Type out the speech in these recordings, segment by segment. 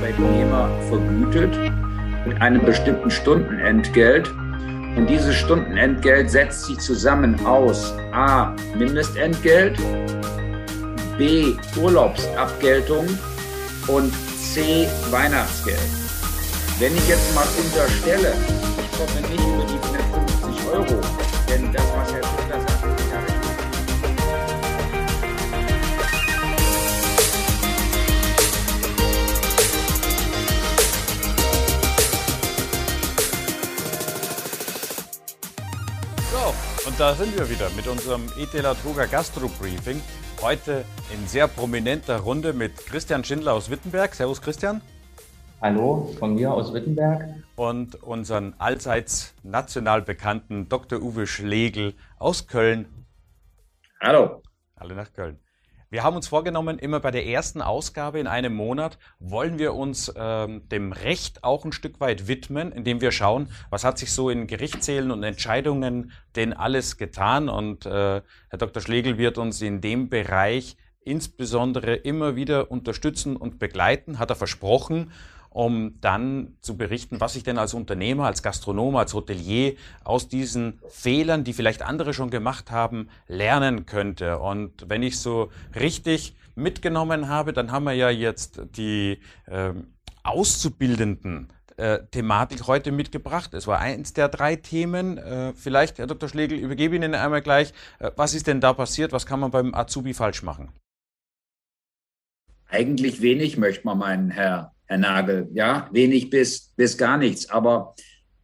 Arbeitnehmer vergütet mit einem bestimmten Stundenentgelt. Und dieses Stundenentgelt setzt sich zusammen aus A. Mindestentgelt, B. Urlaubsabgeltung und C. Weihnachtsgeld. Wenn ich jetzt mal unterstelle, ich komme nicht über die 450 Euro, denn das, was Herr und da sind wir wieder mit unserem Etela Truger Gastro Briefing. Heute in sehr prominenter Runde mit Christian Schindler aus Wittenberg. Servus Christian. Hallo, von mir aus Wittenberg. Und unseren allseits national bekannten Dr. Uwe Schlegel aus Köln. Hallo. Alle nach Köln. Wir haben uns vorgenommen, immer bei der ersten Ausgabe in einem Monat wollen wir uns ähm, dem Recht auch ein Stück weit widmen, indem wir schauen, was hat sich so in Gerichtssälen und Entscheidungen denn alles getan. Und äh, Herr Dr. Schlegel wird uns in dem Bereich insbesondere immer wieder unterstützen und begleiten, hat er versprochen um dann zu berichten, was ich denn als Unternehmer, als Gastronom, als Hotelier aus diesen Fehlern, die vielleicht andere schon gemacht haben, lernen könnte. Und wenn ich so richtig mitgenommen habe, dann haben wir ja jetzt die äh, Auszubildenden äh, Thematik heute mitgebracht. Es war eins der drei Themen. Äh, vielleicht, Herr Dr. Schlegel, übergebe Ihnen einmal gleich. Äh, was ist denn da passiert? Was kann man beim Azubi falsch machen? Eigentlich wenig, möchte man meinen, Herr Herr Nagel. Ja, wenig bis, bis gar nichts. Aber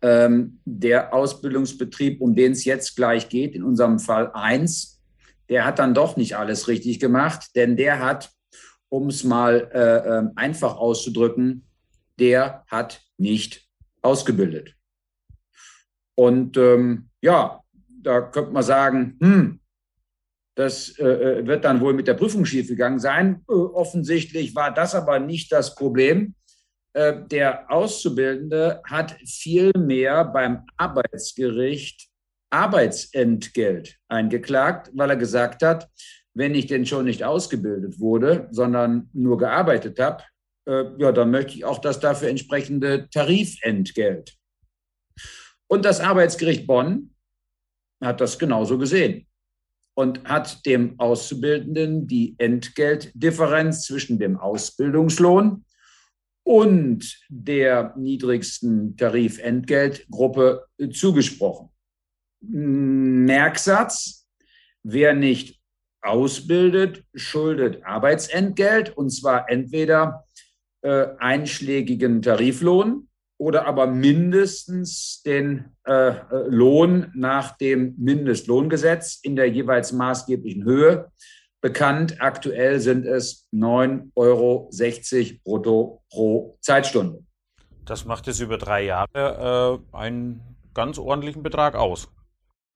ähm, der Ausbildungsbetrieb, um den es jetzt gleich geht, in unserem Fall eins, der hat dann doch nicht alles richtig gemacht, denn der hat, um es mal äh, ähm, einfach auszudrücken, der hat nicht ausgebildet. Und ähm, ja, da könnte man sagen, hm, das äh, äh, wird dann wohl mit der Prüfung schiefgegangen sein. Äh, offensichtlich war das aber nicht das Problem. Äh, der Auszubildende hat vielmehr beim Arbeitsgericht Arbeitsentgelt eingeklagt, weil er gesagt hat, wenn ich denn schon nicht ausgebildet wurde, sondern nur gearbeitet habe, äh, ja, dann möchte ich auch das dafür entsprechende Tarifentgelt. Und das Arbeitsgericht Bonn hat das genauso gesehen und hat dem Auszubildenden die Entgeltdifferenz zwischen dem Ausbildungslohn und der niedrigsten Tarifentgeltgruppe zugesprochen. Merksatz, wer nicht ausbildet, schuldet Arbeitsentgelt und zwar entweder äh, einschlägigen Tariflohn oder aber mindestens den äh, Lohn nach dem Mindestlohngesetz in der jeweils maßgeblichen Höhe. Bekannt, aktuell sind es 9,60 Euro brutto pro Zeitstunde. Das macht es über drei Jahre äh, einen ganz ordentlichen Betrag aus.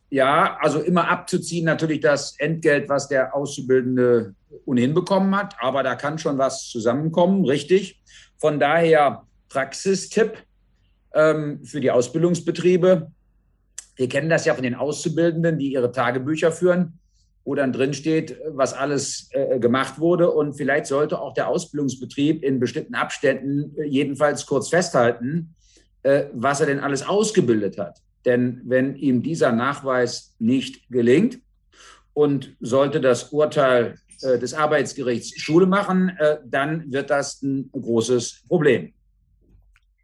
Ja, also immer abzuziehen natürlich das Entgelt, was der Auszubildende ohnehin bekommen hat, aber da kann schon was zusammenkommen, richtig. Von daher Praxistipp ähm, für die Ausbildungsbetriebe. Wir kennen das ja von den Auszubildenden, die ihre Tagebücher führen, wo dann drin steht, was alles äh, gemacht wurde. Und vielleicht sollte auch der Ausbildungsbetrieb in bestimmten Abständen äh, jedenfalls kurz festhalten, äh, was er denn alles ausgebildet hat. Denn wenn ihm dieser Nachweis nicht gelingt und sollte das Urteil äh, des Arbeitsgerichts Schule machen, äh, dann wird das ein großes Problem.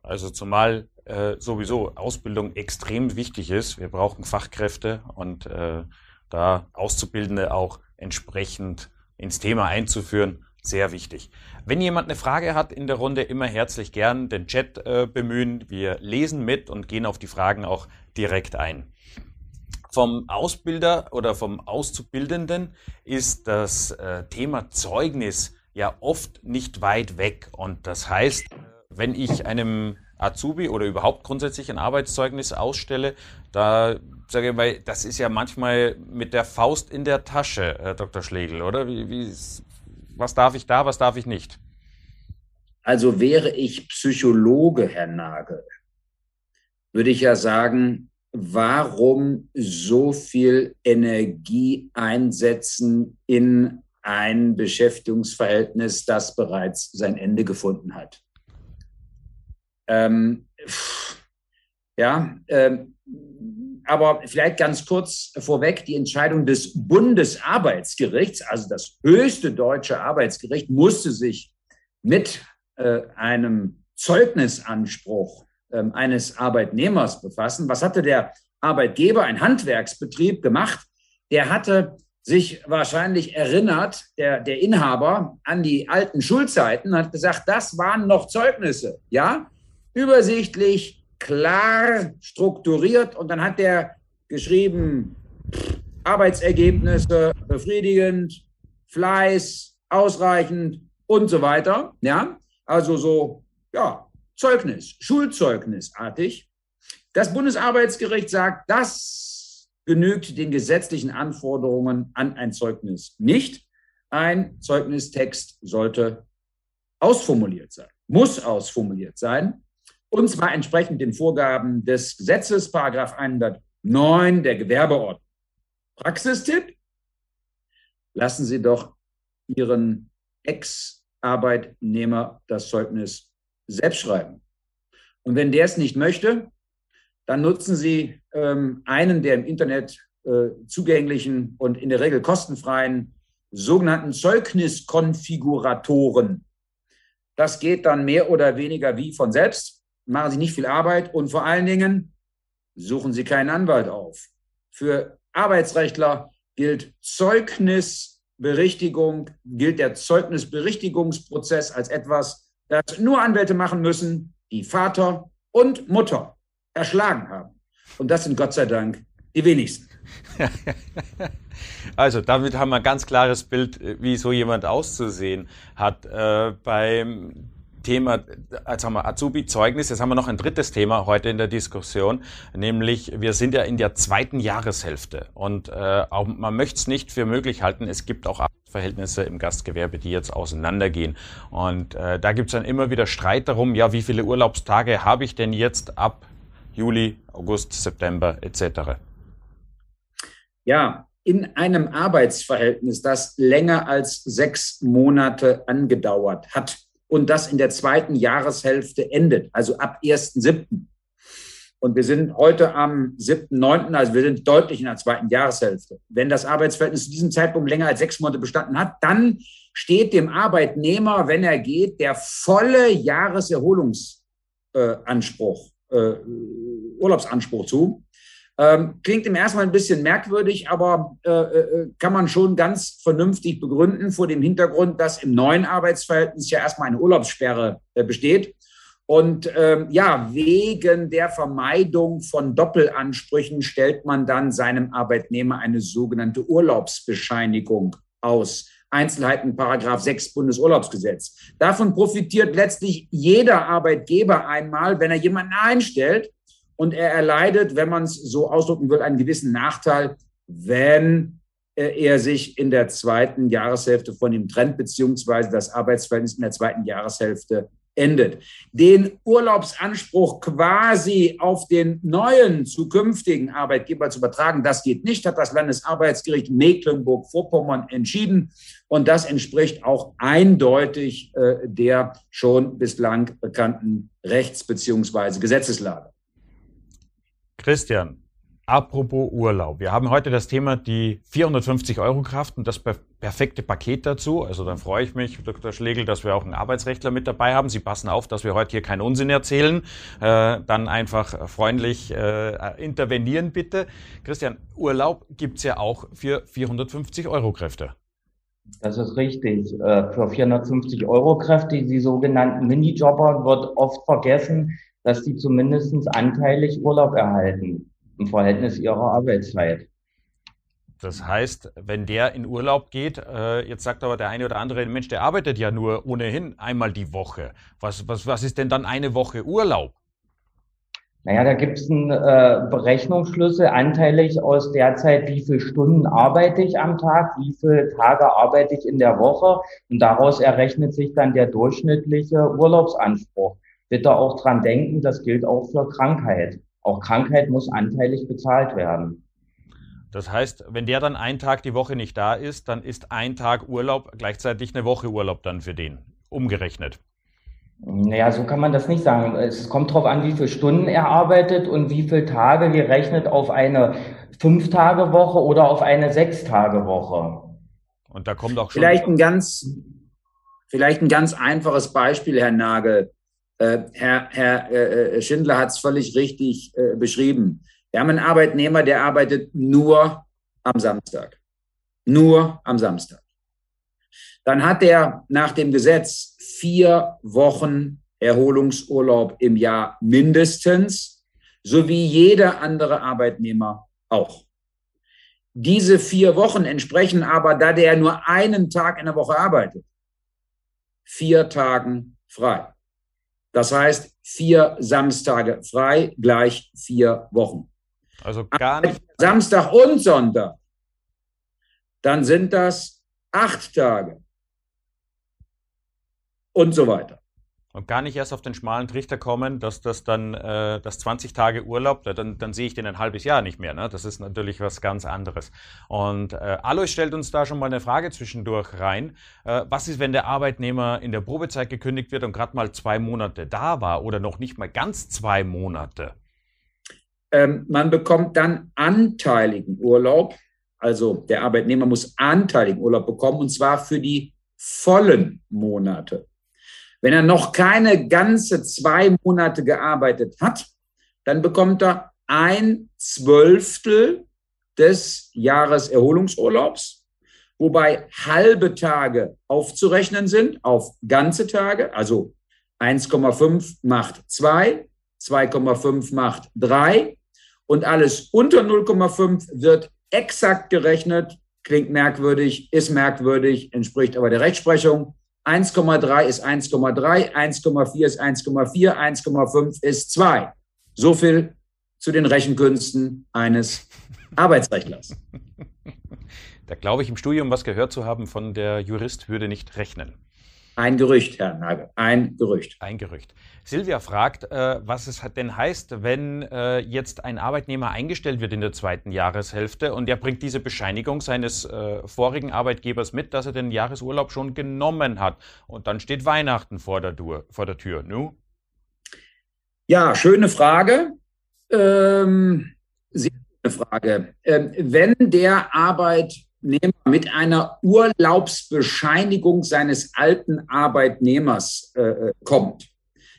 Also zumal äh, sowieso Ausbildung extrem wichtig ist. Wir brauchen Fachkräfte und äh, da Auszubildende auch entsprechend ins Thema einzuführen, sehr wichtig. Wenn jemand eine Frage hat in der Runde, immer herzlich gern den Chat äh, bemühen. Wir lesen mit und gehen auf die Fragen auch direkt ein. Vom Ausbilder oder vom Auszubildenden ist das äh, Thema Zeugnis ja oft nicht weit weg. Und das heißt, wenn ich einem Azubi oder überhaupt grundsätzlich ein Arbeitszeugnis ausstelle, da sage ich mal, das ist ja manchmal mit der Faust in der Tasche, Herr Dr. Schlegel, oder? Wie, wie, was darf ich da, was darf ich nicht? Also wäre ich Psychologe, Herr Nagel, würde ich ja sagen, warum so viel Energie einsetzen in ein Beschäftigungsverhältnis, das bereits sein Ende gefunden hat? Ähm, ja, ähm, aber vielleicht ganz kurz vorweg, die Entscheidung des Bundesarbeitsgerichts, also das höchste deutsche Arbeitsgericht, musste sich mit äh, einem Zeugnisanspruch äh, eines Arbeitnehmers befassen. Was hatte der Arbeitgeber, ein Handwerksbetrieb, gemacht? Der hatte sich wahrscheinlich erinnert, der, der Inhaber, an die alten Schulzeiten, hat gesagt, das waren noch Zeugnisse, ja, übersichtlich, klar strukturiert und dann hat der geschrieben, Arbeitsergebnisse befriedigend, Fleiß ausreichend und so weiter, ja, also so, ja, Zeugnis, Schulzeugnisartig. Das Bundesarbeitsgericht sagt, das genügt den gesetzlichen Anforderungen an ein Zeugnis nicht. Ein Zeugnistext sollte ausformuliert sein, muss ausformuliert sein, und zwar entsprechend den Vorgaben des Gesetzes, Paragraph 109 der Gewerbeordnung. Praxistipp, lassen Sie doch Ihren Ex-Arbeitnehmer das Zeugnis selbst schreiben. Und wenn der es nicht möchte, dann nutzen Sie ähm, einen der im Internet äh, zugänglichen und in der Regel kostenfreien sogenannten Zeugniskonfiguratoren. Das geht dann mehr oder weniger wie von selbst. Machen Sie nicht viel Arbeit und vor allen Dingen suchen Sie keinen Anwalt auf. Für Arbeitsrechtler gilt Zeugnisberichtigung, gilt der Zeugnisberichtigungsprozess als etwas, das nur Anwälte machen müssen, die Vater und Mutter erschlagen haben. Und das sind Gott sei Dank die wenigsten. Also damit haben wir ein ganz klares Bild, wie so jemand auszusehen hat. Äh, beim Thema, jetzt haben wir Azubi-Zeugnis, jetzt haben wir noch ein drittes Thema heute in der Diskussion, nämlich wir sind ja in der zweiten Jahreshälfte und äh, auch, man möchte es nicht für möglich halten, es gibt auch Verhältnisse im Gastgewerbe, die jetzt auseinandergehen. Und äh, da gibt es dann immer wieder Streit darum, ja, wie viele Urlaubstage habe ich denn jetzt ab Juli, August, September etc. Ja, in einem Arbeitsverhältnis, das länger als sechs Monate angedauert hat und das in der zweiten Jahreshälfte endet, also ab 1.7. Und wir sind heute am 7.9., also wir sind deutlich in der zweiten Jahreshälfte. Wenn das Arbeitsverhältnis zu diesem Zeitpunkt länger als sechs Monate bestanden hat, dann steht dem Arbeitnehmer, wenn er geht, der volle Jahreserholungsanspruch äh, Urlaubsanspruch zu. Ähm, klingt im ersten Mal ein bisschen merkwürdig, aber äh, äh, kann man schon ganz vernünftig begründen vor dem Hintergrund, dass im neuen Arbeitsverhältnis ja erstmal eine Urlaubssperre äh, besteht. Und ähm, ja, wegen der Vermeidung von Doppelansprüchen stellt man dann seinem Arbeitnehmer eine sogenannte Urlaubsbescheinigung aus. Einzelheiten Paragraph 6 Bundesurlaubsgesetz. Davon profitiert letztlich jeder Arbeitgeber einmal, wenn er jemanden einstellt und er erleidet, wenn man es so ausdrücken will, einen gewissen Nachteil, wenn er sich in der zweiten Jahreshälfte von ihm trennt, beziehungsweise das Arbeitsverhältnis in der zweiten Jahreshälfte endet. Den Urlaubsanspruch quasi auf den neuen zukünftigen Arbeitgeber zu übertragen, das geht nicht, hat das Landesarbeitsgericht Mecklenburg-Vorpommern entschieden. Und das entspricht auch eindeutig äh, der schon bislang bekannten Rechts- bzw. Gesetzeslage. Christian, Apropos Urlaub. Wir haben heute das Thema die 450 Euro Kraft und das perfekte Paket dazu. Also dann freue ich mich, Dr. Schlegel, dass wir auch einen Arbeitsrechtler mit dabei haben. Sie passen auf, dass wir heute hier keinen Unsinn erzählen. Äh, dann einfach freundlich äh, intervenieren bitte. Christian, Urlaub gibt's ja auch für 450 Euro Kräfte. Das ist richtig. Äh, für 450 Euro Kräfte, die sogenannten Minijobber, wird oft vergessen, dass die zumindest anteilig Urlaub erhalten im Verhältnis ihrer Arbeitszeit. Das heißt, wenn der in Urlaub geht, äh, jetzt sagt aber der eine oder andere Mensch, der arbeitet ja nur ohnehin einmal die Woche. Was, was, was ist denn dann eine Woche Urlaub? Naja, da gibt es äh, Berechnungsschlüsse anteilig aus der Zeit, wie viele Stunden arbeite ich am Tag, wie viele Tage arbeite ich in der Woche und daraus errechnet sich dann der durchschnittliche Urlaubsanspruch. Bitte auch dran denken, das gilt auch für Krankheit. Auch Krankheit muss anteilig bezahlt werden. Das heißt, wenn der dann einen Tag die Woche nicht da ist, dann ist ein Tag Urlaub gleichzeitig eine Woche Urlaub dann für den, umgerechnet. Naja, so kann man das nicht sagen. Es kommt darauf an, wie viele Stunden er arbeitet und wie viele Tage gerechnet auf eine Fünf-Tage-Woche oder auf eine Sechs-Tage-Woche. Und da kommt auch schon. Vielleicht ein ganz, vielleicht ein ganz einfaches Beispiel, Herr Nagel. Äh, Herr, Herr äh, Schindler hat es völlig richtig äh, beschrieben. Wir haben einen Arbeitnehmer, der arbeitet nur am Samstag. Nur am Samstag. Dann hat er nach dem Gesetz vier Wochen Erholungsurlaub im Jahr mindestens, so wie jeder andere Arbeitnehmer auch. Diese vier Wochen entsprechen aber, da der nur einen Tag in der Woche arbeitet, vier Tagen frei. Das heißt, vier Samstage frei gleich vier Wochen. Also gar nicht. Samstag und Sonntag. Dann sind das acht Tage. Und so weiter. Und gar nicht erst auf den schmalen Trichter kommen, dass das dann äh, das 20 Tage Urlaub, dann, dann sehe ich den ein halbes Jahr nicht mehr. Ne? Das ist natürlich was ganz anderes. Und äh, Alois stellt uns da schon mal eine Frage zwischendurch rein. Äh, was ist, wenn der Arbeitnehmer in der Probezeit gekündigt wird und gerade mal zwei Monate da war oder noch nicht mal ganz zwei Monate? Ähm, man bekommt dann anteiligen Urlaub. Also der Arbeitnehmer muss anteiligen Urlaub bekommen und zwar für die vollen Monate. Wenn er noch keine ganze zwei Monate gearbeitet hat, dann bekommt er ein Zwölftel des Jahreserholungsurlaubs, wobei halbe Tage aufzurechnen sind auf ganze Tage, also 1,5 macht 2, 2,5 macht 3 und alles unter 0,5 wird exakt gerechnet, klingt merkwürdig, ist merkwürdig, entspricht aber der Rechtsprechung 1,3 ist 1,3, 1,4 ist 1,4, 1,5 ist 2. So viel zu den Rechenkünsten eines Arbeitsrechtlers. Da glaube ich im Studium was gehört zu haben von der Jurist würde nicht rechnen. Ein Gerücht, Herr Nagel, ein Gerücht. Ein Gerücht. Silvia fragt, äh, was es denn heißt, wenn äh, jetzt ein Arbeitnehmer eingestellt wird in der zweiten Jahreshälfte und er bringt diese Bescheinigung seines äh, vorigen Arbeitgebers mit, dass er den Jahresurlaub schon genommen hat. Und dann steht Weihnachten vor der, Tür. Vor der Tür. Nu? Ja, schöne Frage. Ähm, sehr schöne Frage. Ähm, wenn der Arbeit Arbeitnehmer mit einer Urlaubsbescheinigung seines alten Arbeitnehmers äh, kommt,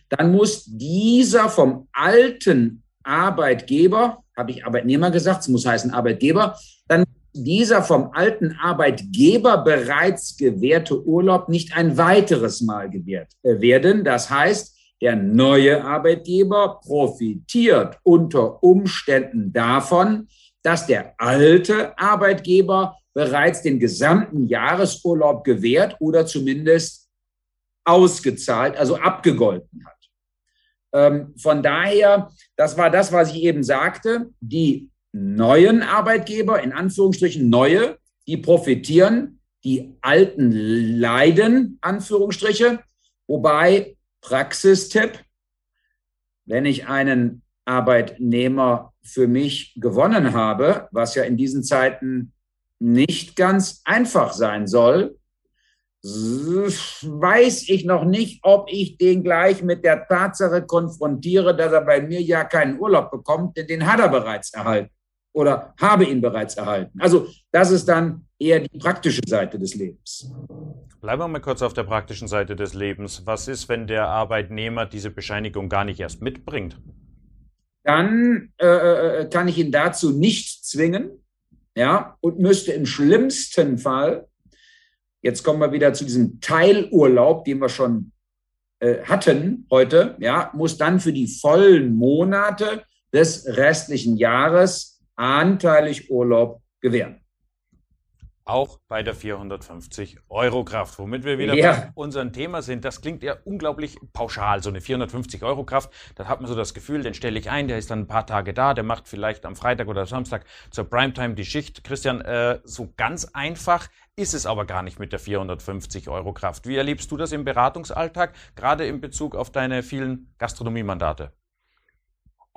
dann muss dieser vom alten Arbeitgeber, habe ich Arbeitnehmer gesagt, es muss heißen Arbeitgeber, dann dieser vom alten Arbeitgeber bereits gewährte Urlaub nicht ein weiteres Mal gewährt äh, werden. Das heißt, der neue Arbeitgeber profitiert unter Umständen davon, dass der alte Arbeitgeber bereits den gesamten Jahresurlaub gewährt oder zumindest ausgezahlt, also abgegolten hat. Ähm, von daher, das war das, was ich eben sagte, die neuen Arbeitgeber, in Anführungsstrichen neue, die profitieren, die alten leiden, Anführungsstriche, wobei Praxistipp, wenn ich einen Arbeitnehmer für mich gewonnen habe, was ja in diesen Zeiten nicht ganz einfach sein soll, weiß ich noch nicht, ob ich den gleich mit der Tatsache konfrontiere, dass er bei mir ja keinen Urlaub bekommt, denn den hat er bereits erhalten oder habe ihn bereits erhalten. Also das ist dann eher die praktische Seite des Lebens. Bleiben wir mal kurz auf der praktischen Seite des Lebens. Was ist, wenn der Arbeitnehmer diese Bescheinigung gar nicht erst mitbringt? Dann äh, äh kann ich ihn dazu nicht zwingen ja, und müsste im schlimmsten Fall, jetzt kommen wir wieder zu diesem Teilurlaub, den wir schon äh, hatten heute, ja, muss dann für die vollen Monate des restlichen Jahres anteilig Urlaub gewähren auch bei der 450 Euro Kraft, womit wir wieder ja. bei unserem Thema sind. Das klingt ja unglaublich pauschal, so eine 450 Euro Kraft. Da hat man so das Gefühl, den stelle ich ein, der ist dann ein paar Tage da, der macht vielleicht am Freitag oder Samstag zur Primetime die Schicht. Christian, äh, so ganz einfach ist es aber gar nicht mit der 450 Euro Kraft. Wie erlebst du das im Beratungsalltag, gerade in Bezug auf deine vielen Gastronomiemandate?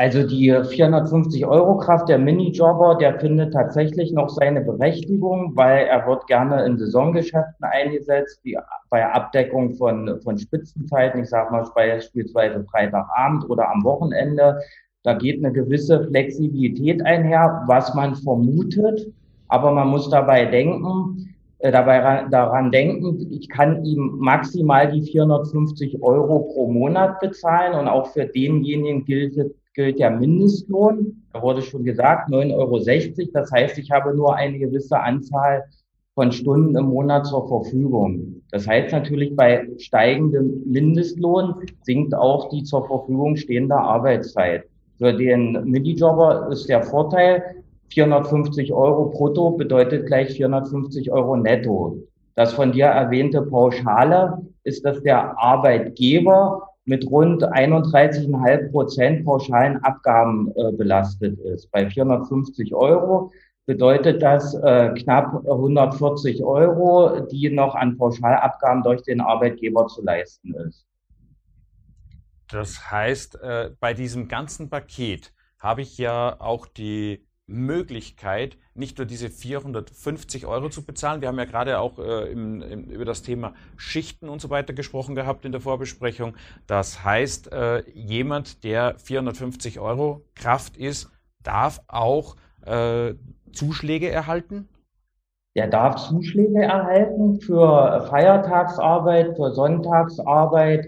Also die 450 Euro Kraft der Minijobber, der findet tatsächlich noch seine Berechtigung, weil er wird gerne in Saisongeschäften eingesetzt, wie bei Abdeckung von, von Spitzenzeiten, ich sage mal beispielsweise Freitagabend oder am Wochenende. Da geht eine gewisse Flexibilität einher, was man vermutet, aber man muss dabei denken, äh, dabei daran denken, ich kann ihm maximal die 450 Euro pro Monat bezahlen. Und auch für denjenigen gilt gilt der Mindestlohn. Da wurde schon gesagt, 9,60 Euro. Das heißt, ich habe nur eine gewisse Anzahl von Stunden im Monat zur Verfügung. Das heißt natürlich, bei steigendem Mindestlohn sinkt auch die zur Verfügung stehende Arbeitszeit. Für den Minijobber ist der Vorteil, 450 Euro brutto bedeutet gleich 450 Euro netto. Das von dir erwähnte Pauschale ist, dass der Arbeitgeber mit rund 31,5 Prozent pauschalen Abgaben äh, belastet ist. Bei 450 Euro bedeutet das äh, knapp 140 Euro, die noch an Pauschalabgaben durch den Arbeitgeber zu leisten ist. Das heißt, äh, bei diesem ganzen Paket habe ich ja auch die Möglichkeit, nicht nur diese 450 Euro zu bezahlen. Wir haben ja gerade auch äh, im, im, über das Thema Schichten und so weiter gesprochen gehabt in der Vorbesprechung. Das heißt, äh, jemand, der 450 Euro Kraft ist, darf auch äh, Zuschläge erhalten? Der darf Zuschläge erhalten für Feiertagsarbeit, für Sonntagsarbeit,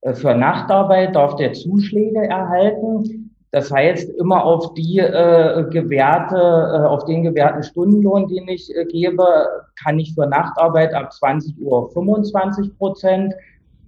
äh, für Nachtarbeit darf der Zuschläge erhalten. Das heißt, immer auf die äh, gewährte, äh, auf den gewährten Stundenlohn, den ich äh, gebe, kann ich für Nachtarbeit ab 20 Uhr 25 Prozent,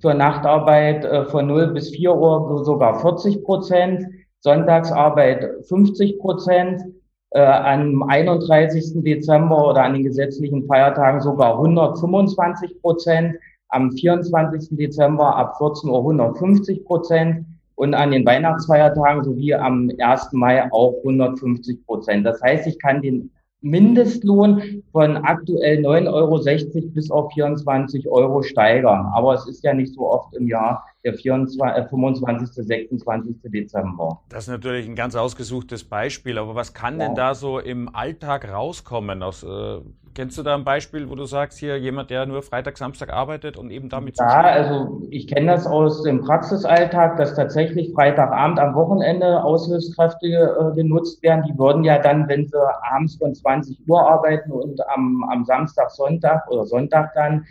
für Nachtarbeit äh, von 0 bis 4 Uhr sogar 40 Prozent, Sonntagsarbeit 50 Prozent, äh, am 31. Dezember oder an den gesetzlichen Feiertagen sogar 125 Prozent, am 24. Dezember ab 14 Uhr 150 Prozent und an den Weihnachtsfeiertagen sowie am 1. Mai auch 150 Prozent. Das heißt, ich kann den Mindestlohn von aktuell 9,60 Euro bis auf 24 Euro steigern. Aber es ist ja nicht so oft im Jahr der 24, 25., 26. Dezember. Das ist natürlich ein ganz ausgesuchtes Beispiel. Aber was kann ja. denn da so im Alltag rauskommen aus äh, Kennst du da ein Beispiel, wo du sagst, hier jemand, der nur Freitag, Samstag arbeitet und eben damit Ja, also ich kenne das aus dem Praxisalltag, dass tatsächlich Freitagabend am Wochenende Aushilfskräfte äh, genutzt werden. Die würden ja dann, wenn sie abends von 20 Uhr arbeiten und am, am Samstag, Sonntag oder Sonntag dann,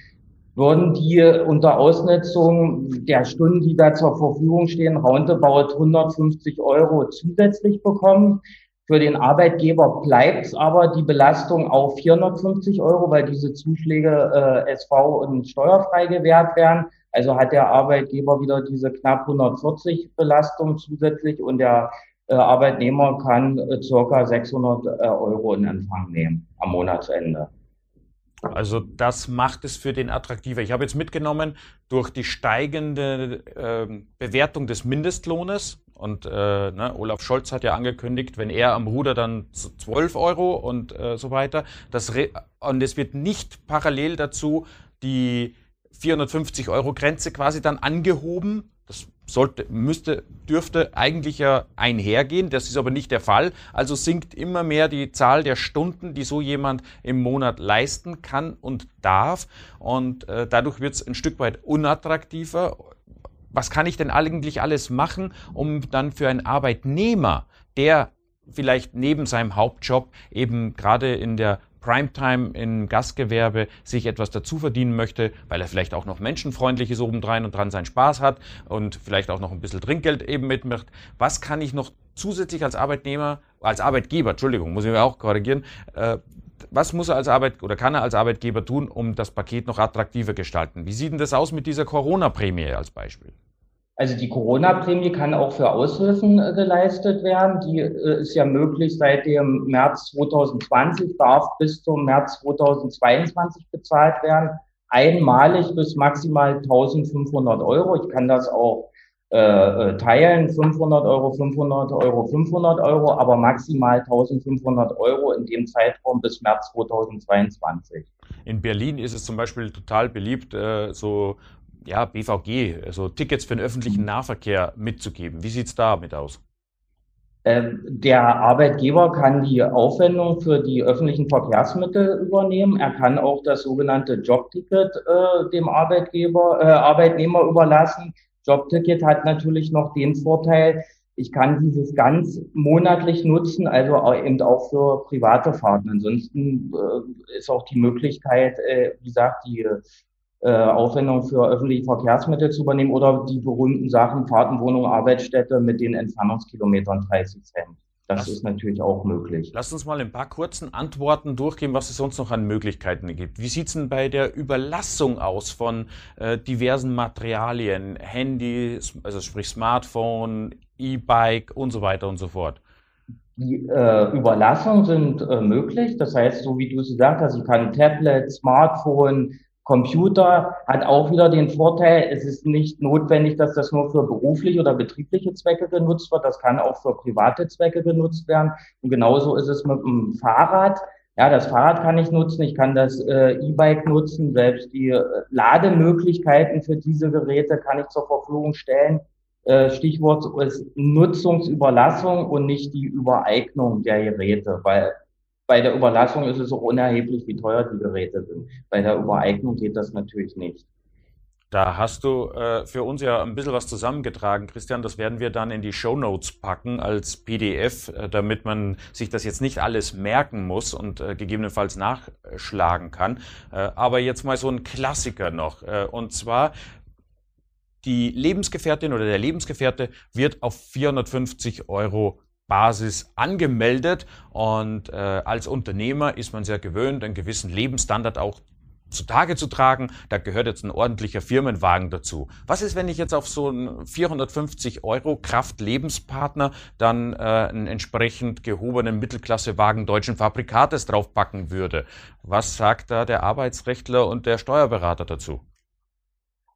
würden die unter Ausnutzung der Stunden, die da zur Verfügung stehen, roundabout 150 Euro zusätzlich bekommen. Für den Arbeitgeber bleibt aber die Belastung auf 450 Euro, weil diese Zuschläge äh, SV und steuerfrei gewährt werden. Also hat der Arbeitgeber wieder diese knapp 140 Belastung zusätzlich und der äh, Arbeitnehmer kann äh, circa 600 äh, Euro in Empfang nehmen am Monatsende. Also das macht es für den attraktiver. Ich habe jetzt mitgenommen, durch die steigende äh, Bewertung des Mindestlohnes, und äh, ne, Olaf Scholz hat ja angekündigt, wenn er am Ruder dann 12 Euro und äh, so weiter. Das und es wird nicht parallel dazu die 450 Euro Grenze quasi dann angehoben. Das sollte, müsste, dürfte eigentlich ja einhergehen. Das ist aber nicht der Fall. Also sinkt immer mehr die Zahl der Stunden, die so jemand im Monat leisten kann und darf. Und äh, dadurch wird es ein Stück weit unattraktiver was kann ich denn eigentlich alles machen, um dann für einen Arbeitnehmer, der vielleicht neben seinem Hauptjob eben gerade in der Primetime im Gastgewerbe sich etwas dazu verdienen möchte, weil er vielleicht auch noch menschenfreundlich ist obendrein und dran seinen Spaß hat und vielleicht auch noch ein bisschen Trinkgeld eben mitmacht. Was kann ich noch zusätzlich als Arbeitnehmer, als Arbeitgeber, Entschuldigung, muss ich mir auch korrigieren, äh, was muss er als Arbeit oder kann er als Arbeitgeber tun, um das Paket noch attraktiver gestalten? Wie sieht denn das aus mit dieser Corona-Prämie als Beispiel? Also die Corona-Prämie kann auch für Aushilfen äh, geleistet werden. Die äh, ist ja möglich seit dem März 2020, darf bis zum März 2022 bezahlt werden. Einmalig bis maximal 1500 Euro. Ich kann das auch äh, äh teilen, 500 Euro, 500 Euro, 500 Euro, aber maximal 1500 Euro in dem Zeitraum bis März 2022. In Berlin ist es zum Beispiel total beliebt, so ja, BVG, also Tickets für den öffentlichen Nahverkehr mitzugeben. Wie sieht es damit aus? Ähm, der Arbeitgeber kann die Aufwendung für die öffentlichen Verkehrsmittel übernehmen. Er kann auch das sogenannte Jobticket äh, dem Arbeitgeber, äh, Arbeitnehmer überlassen. Jobticket hat natürlich noch den Vorteil, ich kann dieses ganz monatlich nutzen, also eben auch für private Fahrten. Ansonsten äh, ist auch die Möglichkeit, äh, wie gesagt, die äh, Aufwendung für öffentliche Verkehrsmittel zu übernehmen oder die berühmten Sachen Fahrten, Wohnung, Arbeitsstätte mit den Entfernungskilometern 30 Cent. Das Lass, ist natürlich auch möglich. Lass uns mal ein paar kurzen Antworten durchgehen, was es sonst noch an Möglichkeiten gibt. Wie sieht es denn bei der Überlassung aus von äh, diversen Materialien, Handys, also sprich Smartphone, E-Bike und so weiter und so fort? Die äh, Überlassungen sind äh, möglich. Das heißt, so wie du es gesagt hast, ich kann Tablet, Smartphone, Computer hat auch wieder den Vorteil, es ist nicht notwendig, dass das nur für berufliche oder betriebliche Zwecke genutzt wird. Das kann auch für private Zwecke genutzt werden. Und genauso ist es mit dem Fahrrad. Ja, das Fahrrad kann ich nutzen, ich kann das äh, E-Bike nutzen, selbst die äh, Lademöglichkeiten für diese Geräte kann ich zur Verfügung stellen. Äh, Stichwort ist Nutzungsüberlassung und nicht die Übereignung der Geräte, weil bei der Überlassung ist es auch unerheblich, wie teuer die Geräte sind. Bei der Übereignung geht das natürlich nicht. Da hast du äh, für uns ja ein bisschen was zusammengetragen, Christian. Das werden wir dann in die Show Notes packen als PDF, äh, damit man sich das jetzt nicht alles merken muss und äh, gegebenenfalls nachschlagen kann. Äh, aber jetzt mal so ein Klassiker noch. Äh, und zwar die Lebensgefährtin oder der Lebensgefährte wird auf 450 Euro Basis angemeldet und äh, als Unternehmer ist man sehr gewöhnt, einen gewissen Lebensstandard auch zutage zu tragen. Da gehört jetzt ein ordentlicher Firmenwagen dazu. Was ist, wenn ich jetzt auf so einen 450 Euro Kraft-Lebenspartner dann äh, einen entsprechend gehobenen Mittelklassewagen deutschen Fabrikates draufpacken würde? Was sagt da der Arbeitsrechtler und der Steuerberater dazu?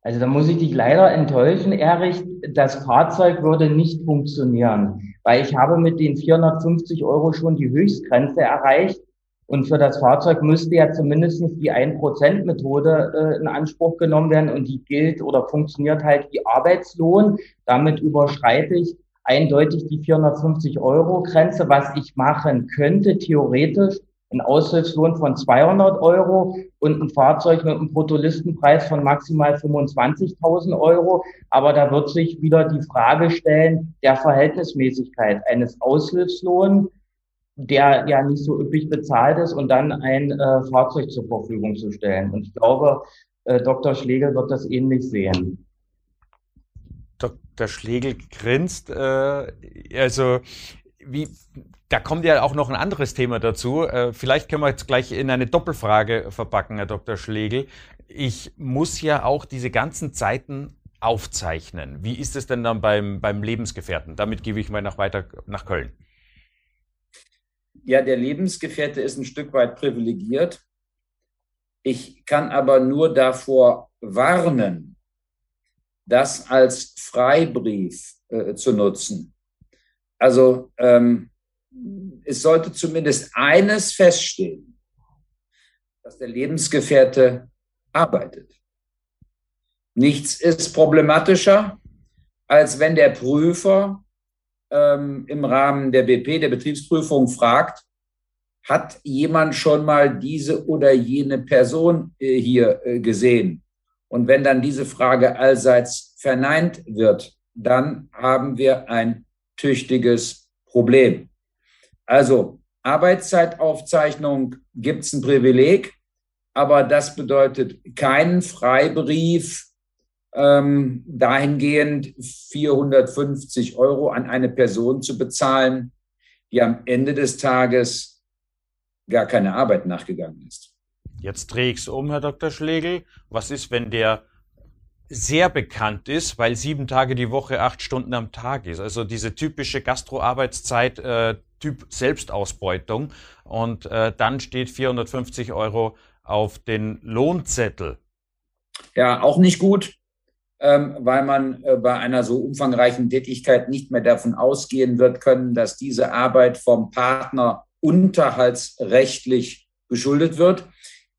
Also da muss ich dich leider enttäuschen, Erich, das Fahrzeug würde nicht funktionieren, weil ich habe mit den 450 Euro schon die Höchstgrenze erreicht und für das Fahrzeug müsste ja zumindest die 1%-Methode äh, in Anspruch genommen werden und die gilt oder funktioniert halt wie Arbeitslohn. Damit überschreite ich eindeutig die 450 Euro Grenze. Was ich machen könnte, theoretisch, ein Aushilfslohn von 200 Euro und ein Fahrzeug mit einem Bruttolistenpreis von maximal 25.000 Euro. Aber da wird sich wieder die Frage stellen der Verhältnismäßigkeit eines Aushilfslohns, der ja nicht so üppig bezahlt ist, und dann ein äh, Fahrzeug zur Verfügung zu stellen. Und ich glaube, äh, Dr. Schlegel wird das ähnlich sehen. Dr. Schlegel grinst. Äh, also wie, da kommt ja auch noch ein anderes Thema dazu. Äh, vielleicht können wir jetzt gleich in eine Doppelfrage verpacken, Herr Dr. Schlegel. Ich muss ja auch diese ganzen Zeiten aufzeichnen. Wie ist es denn dann beim, beim Lebensgefährten? Damit gebe ich mal nach weiter nach Köln. Ja, der Lebensgefährte ist ein Stück weit privilegiert. Ich kann aber nur davor warnen, das als Freibrief äh, zu nutzen. Also ähm, es sollte zumindest eines feststehen, dass der Lebensgefährte arbeitet. Nichts ist problematischer, als wenn der Prüfer ähm, im Rahmen der BP, der Betriebsprüfung, fragt, hat jemand schon mal diese oder jene Person äh, hier äh, gesehen? Und wenn dann diese Frage allseits verneint wird, dann haben wir ein tüchtiges Problem. Also Arbeitszeitaufzeichnung gibt es ein Privileg, aber das bedeutet keinen Freibrief ähm, dahingehend 450 Euro an eine Person zu bezahlen, die am Ende des Tages gar keine Arbeit nachgegangen ist. Jetzt drehe ich es um, Herr Dr. Schlegel. Was ist, wenn der sehr bekannt ist, weil sieben Tage die Woche acht Stunden am Tag ist. Also diese typische Gastroarbeitszeit, äh, Typ Selbstausbeutung. Und äh, dann steht 450 Euro auf den Lohnzettel. Ja, auch nicht gut, ähm, weil man äh, bei einer so umfangreichen Tätigkeit nicht mehr davon ausgehen wird können, dass diese Arbeit vom Partner unterhaltsrechtlich beschuldet wird.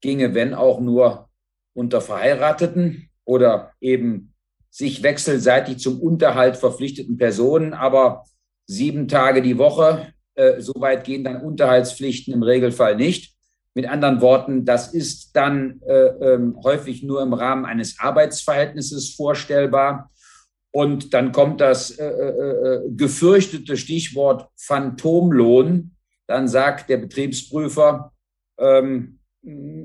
Ginge, wenn auch nur unter Verheirateten oder eben sich wechselseitig zum Unterhalt verpflichteten Personen. Aber sieben Tage die Woche. Äh, Soweit gehen dann Unterhaltspflichten im Regelfall nicht. Mit anderen Worten, das ist dann äh, äh, häufig nur im Rahmen eines Arbeitsverhältnisses vorstellbar. Und dann kommt das äh, äh, äh, gefürchtete Stichwort Phantomlohn. Dann sagt der Betriebsprüfer, ähm,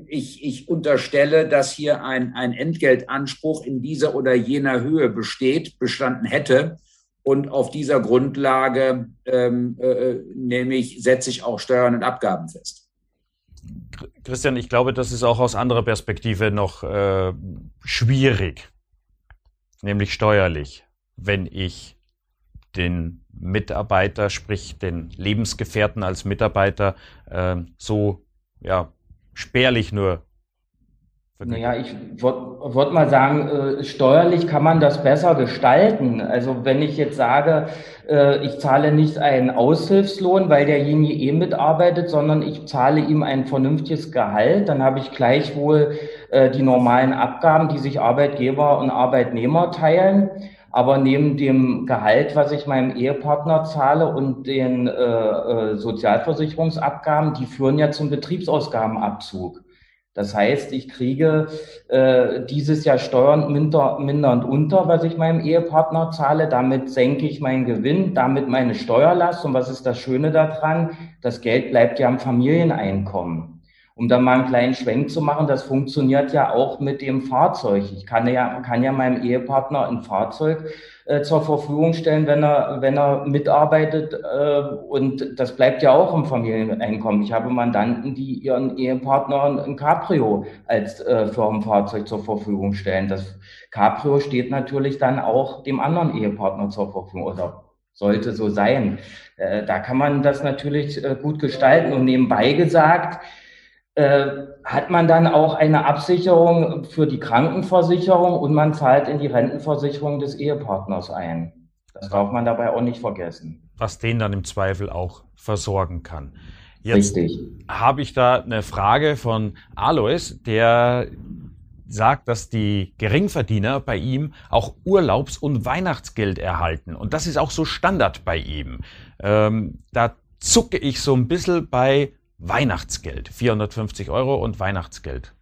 ich, ich unterstelle, dass hier ein, ein Entgeltanspruch in dieser oder jener Höhe besteht, bestanden hätte. Und auf dieser Grundlage ähm, äh, nämlich setze ich auch Steuern und Abgaben fest. Christian, ich glaube, das ist auch aus anderer Perspektive noch äh, schwierig, nämlich steuerlich, wenn ich den Mitarbeiter, sprich den Lebensgefährten als Mitarbeiter, äh, so ja, spärlich nur naja, ich würde würd mal sagen, äh, steuerlich kann man das besser gestalten. Also wenn ich jetzt sage, äh, ich zahle nicht einen Aushilfslohn, weil derjenige eh mitarbeitet, sondern ich zahle ihm ein vernünftiges Gehalt, dann habe ich gleichwohl äh, die normalen Abgaben, die sich Arbeitgeber und Arbeitnehmer teilen. Aber neben dem Gehalt, was ich meinem Ehepartner zahle und den äh, äh Sozialversicherungsabgaben, die führen ja zum Betriebsausgabenabzug. Das heißt, ich kriege äh, dieses Jahr Steuern minder, mindernd unter, was ich meinem Ehepartner zahle. Damit senke ich meinen Gewinn, damit meine Steuerlast. Und was ist das Schöne daran? Das Geld bleibt ja am Familieneinkommen. Um da mal einen kleinen Schwenk zu machen, das funktioniert ja auch mit dem Fahrzeug. Ich kann ja, kann ja meinem Ehepartner ein Fahrzeug äh, zur Verfügung stellen, wenn er, wenn er mitarbeitet. Äh, und das bleibt ja auch im Familieneinkommen. Ich habe Mandanten, die ihren Ehepartnern ein Cabrio als äh, Firmenfahrzeug zur Verfügung stellen. Das Cabrio steht natürlich dann auch dem anderen Ehepartner zur Verfügung oder sollte so sein. Äh, da kann man das natürlich äh, gut gestalten. Und nebenbei gesagt, hat man dann auch eine Absicherung für die Krankenversicherung und man zahlt in die Rentenversicherung des Ehepartners ein. Das darf man dabei auch nicht vergessen. Was den dann im Zweifel auch versorgen kann. Jetzt Richtig. habe ich da eine Frage von Alois, der sagt, dass die Geringverdiener bei ihm auch Urlaubs- und Weihnachtsgeld erhalten. Und das ist auch so Standard bei ihm. Ähm, da zucke ich so ein bisschen bei Weihnachtsgeld, 450 Euro und Weihnachtsgeld.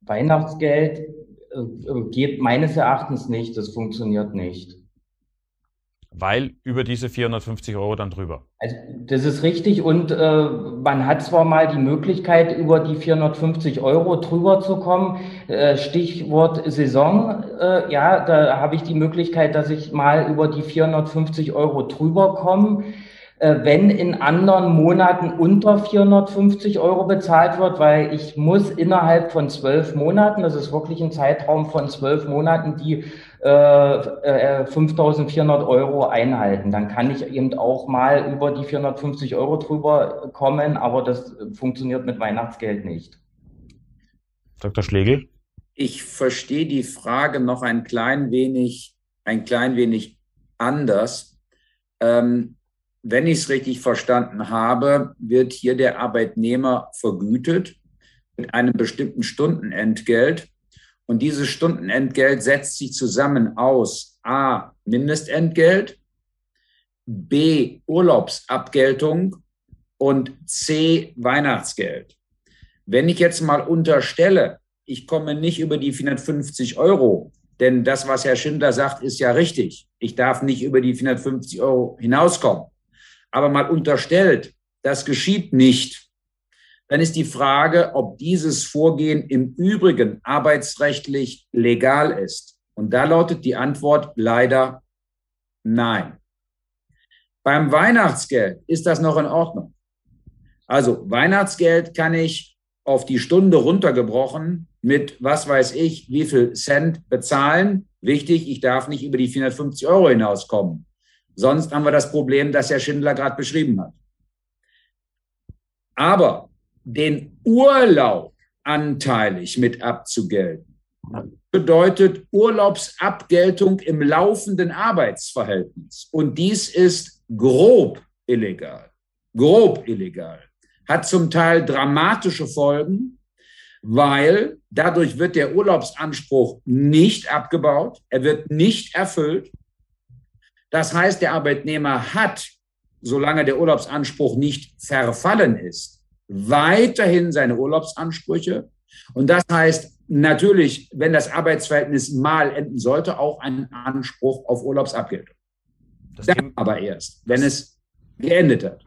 Weihnachtsgeld äh, geht meines Erachtens nicht, das funktioniert nicht. Weil über diese 450 Euro dann drüber. Also das ist richtig und äh, man hat zwar mal die Möglichkeit, über die 450 Euro drüber zu kommen. Äh, Stichwort Saison, äh, ja, da habe ich die Möglichkeit, dass ich mal über die 450 Euro drüber komme. Äh, wenn in anderen Monaten unter 450 Euro bezahlt wird, weil ich muss innerhalb von zwölf Monaten, das ist wirklich ein Zeitraum von zwölf Monaten, die äh, äh, 5400 Euro einhalten. Dann kann ich eben auch mal über die 450 Euro drüber kommen, aber das funktioniert mit Weihnachtsgeld nicht. Dr. Schlegel? Ich verstehe die Frage noch ein klein wenig, ein klein wenig anders. Ähm, wenn ich es richtig verstanden habe, wird hier der Arbeitnehmer vergütet mit einem bestimmten Stundenentgelt. Und dieses Stundenentgelt setzt sich zusammen aus A, Mindestentgelt, B, Urlaubsabgeltung und C, Weihnachtsgeld. Wenn ich jetzt mal unterstelle, ich komme nicht über die 450 Euro, denn das, was Herr Schindler sagt, ist ja richtig. Ich darf nicht über die 450 Euro hinauskommen aber mal unterstellt, das geschieht nicht, dann ist die Frage, ob dieses Vorgehen im Übrigen arbeitsrechtlich legal ist. Und da lautet die Antwort leider nein. Beim Weihnachtsgeld ist das noch in Ordnung. Also Weihnachtsgeld kann ich auf die Stunde runtergebrochen mit, was weiß ich, wie viel Cent bezahlen. Wichtig, ich darf nicht über die 450 Euro hinauskommen. Sonst haben wir das Problem, das Herr Schindler gerade beschrieben hat. Aber den Urlaub anteilig mit abzugelten, bedeutet Urlaubsabgeltung im laufenden Arbeitsverhältnis. Und dies ist grob illegal. Grob illegal. Hat zum Teil dramatische Folgen, weil dadurch wird der Urlaubsanspruch nicht abgebaut, er wird nicht erfüllt Das heißt, der Arbeitnehmer hat, solange der Urlaubsanspruch nicht verfallen ist, weiterhin seine Urlaubsansprüche. Und das heißt natürlich, wenn das Arbeitsverhältnis mal enden sollte, auch einen Anspruch auf Urlaubsabgeltung. Das Dann aber erst, wenn es geendet hat.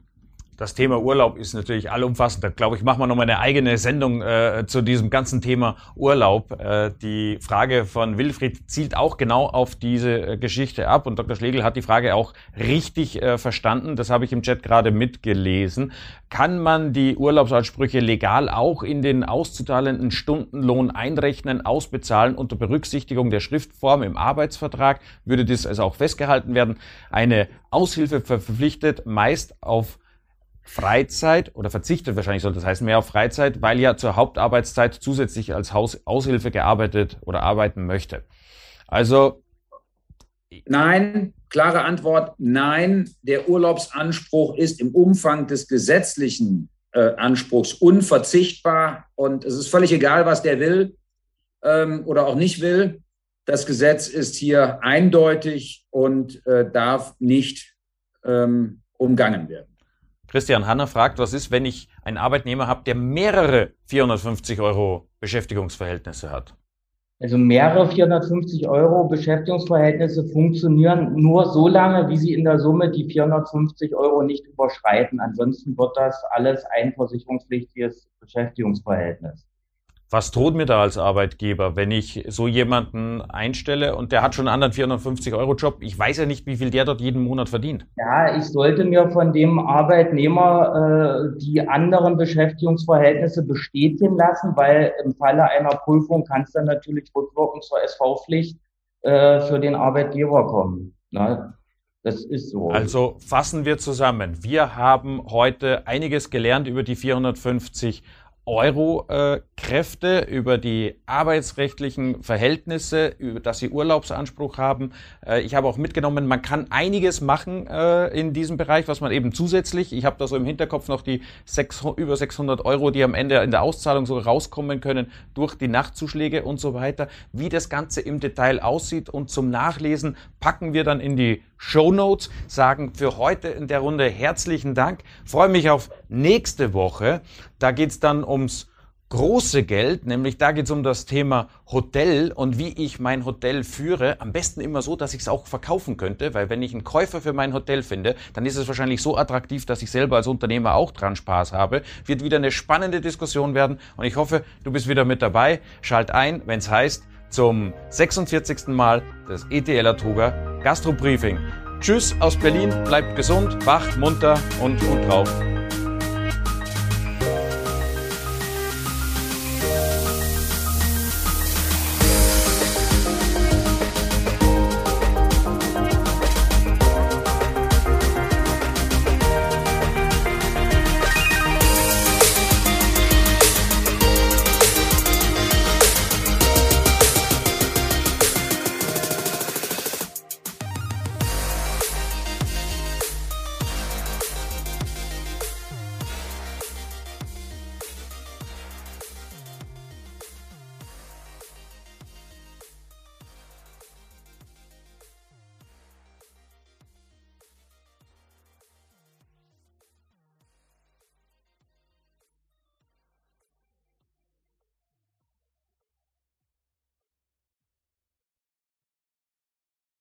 Das Thema Urlaub ist natürlich allumfassend. Da glaube ich, machen wir nochmal eine eigene Sendung äh, zu diesem ganzen Thema Urlaub. Äh, die Frage von Wilfried zielt auch genau auf diese äh, Geschichte ab. Und Dr. Schlegel hat die Frage auch richtig äh, verstanden. Das habe ich im Chat gerade mitgelesen. Kann man die Urlaubsansprüche legal auch in den auszuzahlenden Stundenlohn einrechnen, ausbezahlen unter Berücksichtigung der Schriftform im Arbeitsvertrag? Würde das also auch festgehalten werden? Eine Aushilfe verpflichtet meist auf Freizeit oder verzichtet wahrscheinlich soll das heißen, mehr auf Freizeit, weil ja zur Hauptarbeitszeit zusätzlich als Haus Aushilfe gearbeitet oder arbeiten möchte. Also Nein, klare Antwort, nein. Der Urlaubsanspruch ist im Umfang des gesetzlichen äh, Anspruchs unverzichtbar und es ist völlig egal, was der will ähm, oder auch nicht will. Das Gesetz ist hier eindeutig und äh, darf nicht ähm, umgangen werden. Christian Hanner fragt, was ist, wenn ich einen Arbeitnehmer habe, der mehrere 450 Euro Beschäftigungsverhältnisse hat? Also mehrere 450 Euro Beschäftigungsverhältnisse funktionieren nur so lange, wie sie in der Summe die 450 Euro nicht überschreiten. Ansonsten wird das alles ein versicherungspflichtiges Beschäftigungsverhältnis. Was droht mir da als Arbeitgeber, wenn ich so jemanden einstelle und der hat schon einen anderen 450 Euro Job? Ich weiß ja nicht, wie viel der dort jeden Monat verdient. Ja, ich sollte mir von dem Arbeitnehmer äh, die anderen Beschäftigungsverhältnisse bestätigen lassen, weil im Falle einer Prüfung kann es dann natürlich rückwirkend zur SV-Pflicht äh, für den Arbeitgeber kommen. Ne? Das ist so. Also fassen wir zusammen. Wir haben heute einiges gelernt über die 450 Euro-Kräfte, äh, über die arbeitsrechtlichen Verhältnisse, über dass sie Urlaubsanspruch haben. Äh, ich habe auch mitgenommen, man kann einiges machen äh, in diesem Bereich, was man eben zusätzlich, ich habe da so im Hinterkopf noch die 6, über 600 Euro, die am Ende in der Auszahlung so rauskommen können durch die Nachtzuschläge und so weiter. Wie das Ganze im Detail aussieht und zum Nachlesen packen wir dann in die Show Notes, sagen für heute in der Runde herzlichen Dank. Freue mich auf nächste Woche. Da geht's dann ums große Geld, nämlich da geht's um das Thema Hotel und wie ich mein Hotel führe. Am besten immer so, dass ich es auch verkaufen könnte, weil wenn ich einen Käufer für mein Hotel finde, dann ist es wahrscheinlich so attraktiv, dass ich selber als Unternehmer auch dran Spaß habe. Wird wieder eine spannende Diskussion werden und ich hoffe, du bist wieder mit dabei. Schalt ein, wenn es heißt, zum 46. Mal des ETL Atuga Gastro Briefing. Tschüss aus Berlin, bleibt gesund, wach, munter und gut drauf.